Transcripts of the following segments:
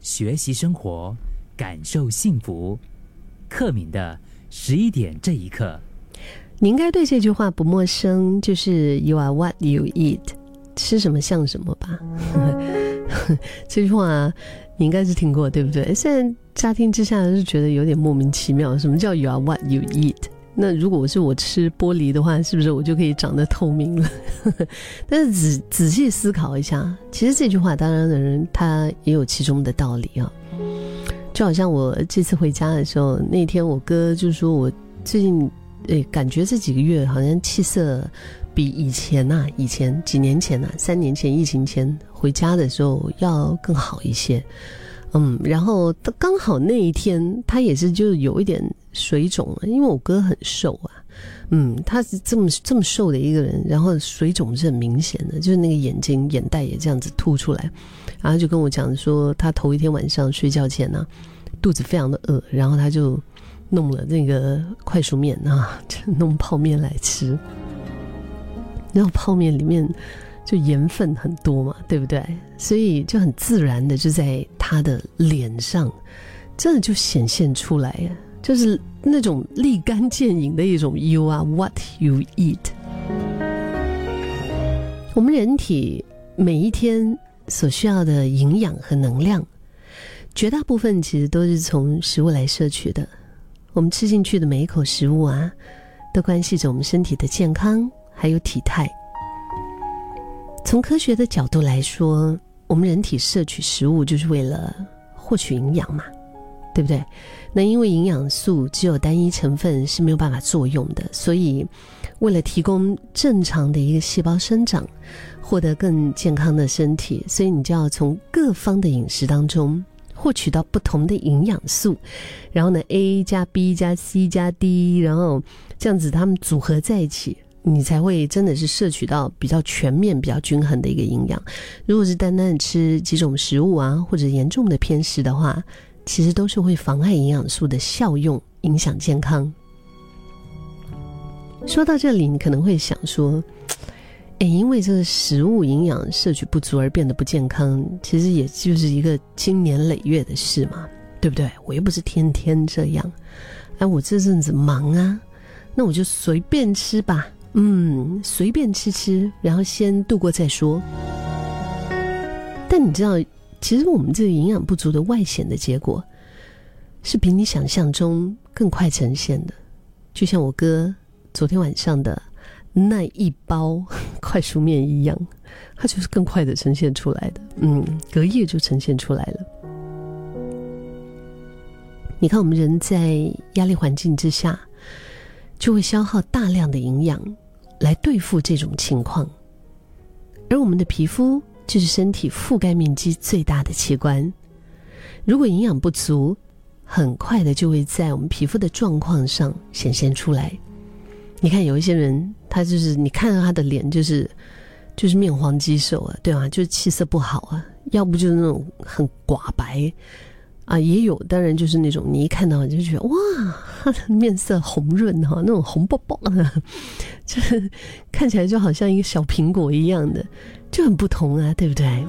学习生活，感受幸福。克敏的十一点这一刻，你应该对这句话不陌生，就是 “You are what you eat”，吃什么像什么吧。这句话你应该是听过，对不对？现在乍听之下是觉得有点莫名其妙。什么叫 “You are what you eat”？那如果是我吃玻璃的话，是不是我就可以长得透明了？但是仔仔细思考一下，其实这句话当然的人他也有其中的道理啊。就好像我这次回家的时候，那天我哥就说我最近诶感觉这几个月好像气色比以前呐，以前几年前呐，三年前疫情前回家的时候要更好一些。嗯，然后刚好那一天他也是就有一点水肿了，因为我哥很瘦啊，嗯，他是这么这么瘦的一个人，然后水肿是很明显的，就是那个眼睛眼袋也这样子凸出来，然后就跟我讲说，他头一天晚上睡觉前呢，肚子非常的饿，然后他就弄了那个快熟面啊，就 弄泡面来吃，然后泡面里面。就盐分很多嘛，对不对？所以就很自然的就在他的脸上，真的就显现出来呀，就是那种立竿见影的一种 “You are what you eat”。我们人体每一天所需要的营养和能量，绝大部分其实都是从食物来摄取的。我们吃进去的每一口食物啊，都关系着我们身体的健康还有体态。从科学的角度来说，我们人体摄取食物就是为了获取营养嘛，对不对？那因为营养素只有单一成分是没有办法作用的，所以为了提供正常的一个细胞生长，获得更健康的身体，所以你就要从各方的饮食当中获取到不同的营养素，然后呢，A 加 B 加 C 加 D，然后这样子它们组合在一起。你才会真的是摄取到比较全面、比较均衡的一个营养。如果是单单吃几种食物啊，或者严重的偏食的话，其实都是会妨碍营养素的效用，影响健康。说到这里，你可能会想说：“哎，因为这个食物营养摄取不足而变得不健康，其实也就是一个经年累月的事嘛，对不对？我又不是天天这样。哎，我这阵子忙啊，那我就随便吃吧。”嗯，随便吃吃，然后先度过再说。但你知道，其实我们这个营养不足的外显的结果，是比你想象中更快呈现的。就像我哥昨天晚上的那一包 快熟面一样，它就是更快的呈现出来的。嗯，隔夜就呈现出来了。你看，我们人在压力环境之下。就会消耗大量的营养来对付这种情况，而我们的皮肤就是身体覆盖面积最大的器官。如果营养不足，很快的就会在我们皮肤的状况上显现出来。你看，有一些人，他就是你看到他的脸，就是就是面黄肌瘦啊，对吗？就是气色不好啊，要不就是那种很寡白。啊，也有，当然就是那种你一看到就觉得哇，他的面色红润哈，那种红爆爆的，就是看起来就好像一个小苹果一样的，就很不同啊，对不对？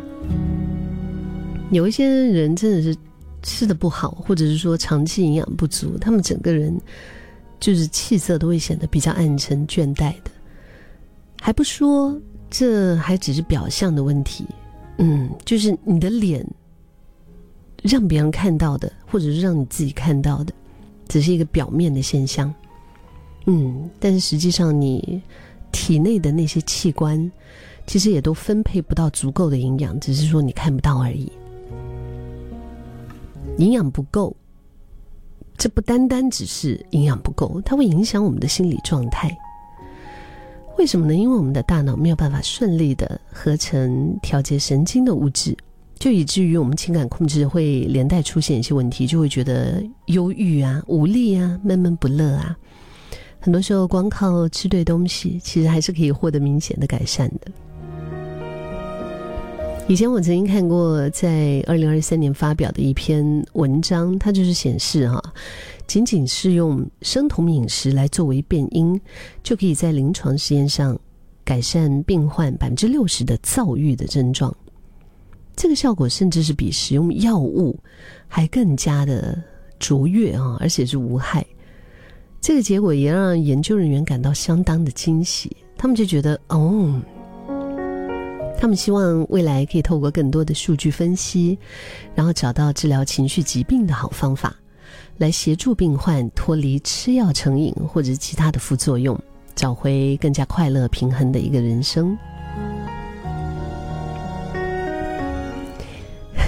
有一些人真的是吃的不好，或者是说长期营养不足，他们整个人就是气色都会显得比较暗沉、倦怠的。还不说，这还只是表象的问题，嗯，就是你的脸。让别人看到的，或者是让你自己看到的，只是一个表面的现象。嗯，但是实际上你体内的那些器官，其实也都分配不到足够的营养，只是说你看不到而已。营养不够，这不单单只是营养不够，它会影响我们的心理状态。为什么呢？因为我们的大脑没有办法顺利的合成调节神经的物质。就以至于我们情感控制会连带出现一些问题，就会觉得忧郁啊、无力啊、闷闷不乐啊。很多时候，光靠吃对东西，其实还是可以获得明显的改善的。以前我曾经看过，在二零二三年发表的一篇文章，它就是显示哈，仅仅是用生酮饮食来作为变因，就可以在临床实验上改善病患百分之六十的躁郁的症状。这个效果甚至是比使用药物还更加的卓越啊，而且是无害。这个结果也让研究人员感到相当的惊喜，他们就觉得哦，他们希望未来可以透过更多的数据分析，然后找到治疗情绪疾病的好方法，来协助病患脱离吃药成瘾或者其他的副作用，找回更加快乐平衡的一个人生。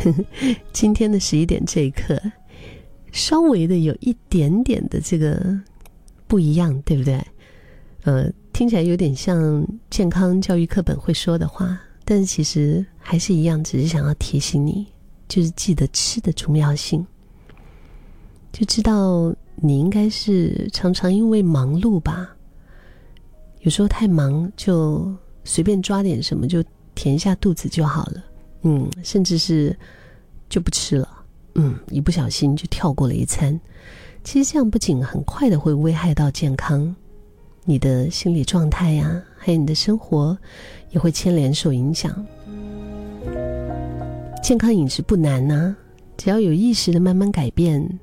今天的十一点这一刻，稍微的有一点点的这个。不一样，对不对？呃，听起来有点像健康教育课本会说的话，但是其实还是一样，只是想要提醒你，就是记得吃的重要性。就知道你应该是常常因为忙碌吧，有时候太忙就随便抓点什么就填一下肚子就好了，嗯，甚至是就不吃了，嗯，一不小心就跳过了一餐。其实这样不仅很快的会危害到健康，你的心理状态呀，还有你的生活，也会牵连受影响。健康饮食不难呐，只要有意识的慢慢改变，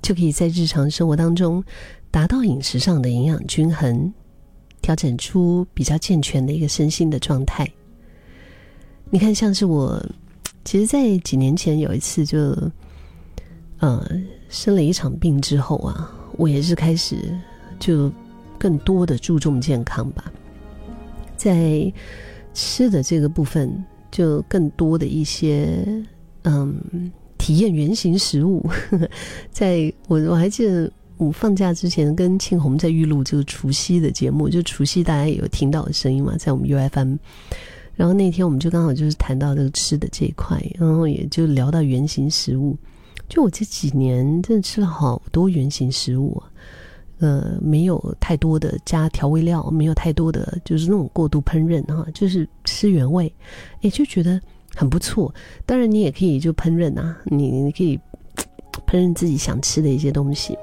就可以在日常生活当中达到饮食上的营养均衡，调整出比较健全的一个身心的状态。你看，像是我，其实，在几年前有一次就。呃，生了一场病之后啊，我也是开始就更多的注重健康吧，在吃的这个部分，就更多的一些嗯体验原型食物。在我我还记得我放假之前跟庆红在预录这个除夕的节目，就除夕大家也有听到的声音嘛，在我们 UFM。然后那天我们就刚好就是谈到这个吃的这一块，然后也就聊到原型食物。就我这几年真的吃了好多原形食物，呃，没有太多的加调味料，没有太多的就是那种过度烹饪哈，就是吃原味，哎，就觉得很不错。当然，你也可以就烹饪啊，你你可以烹饪自己想吃的一些东西。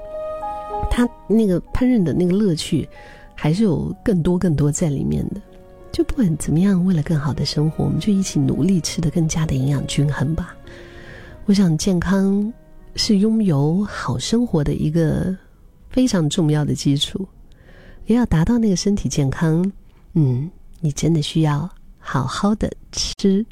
它那个烹饪的那个乐趣，还是有更多更多在里面的。就不管怎么样，为了更好的生活，我们就一起努力吃的更加的营养均衡吧。我想，健康是拥有好生活的一个非常重要的基础。也要达到那个身体健康，嗯，你真的需要好好的吃。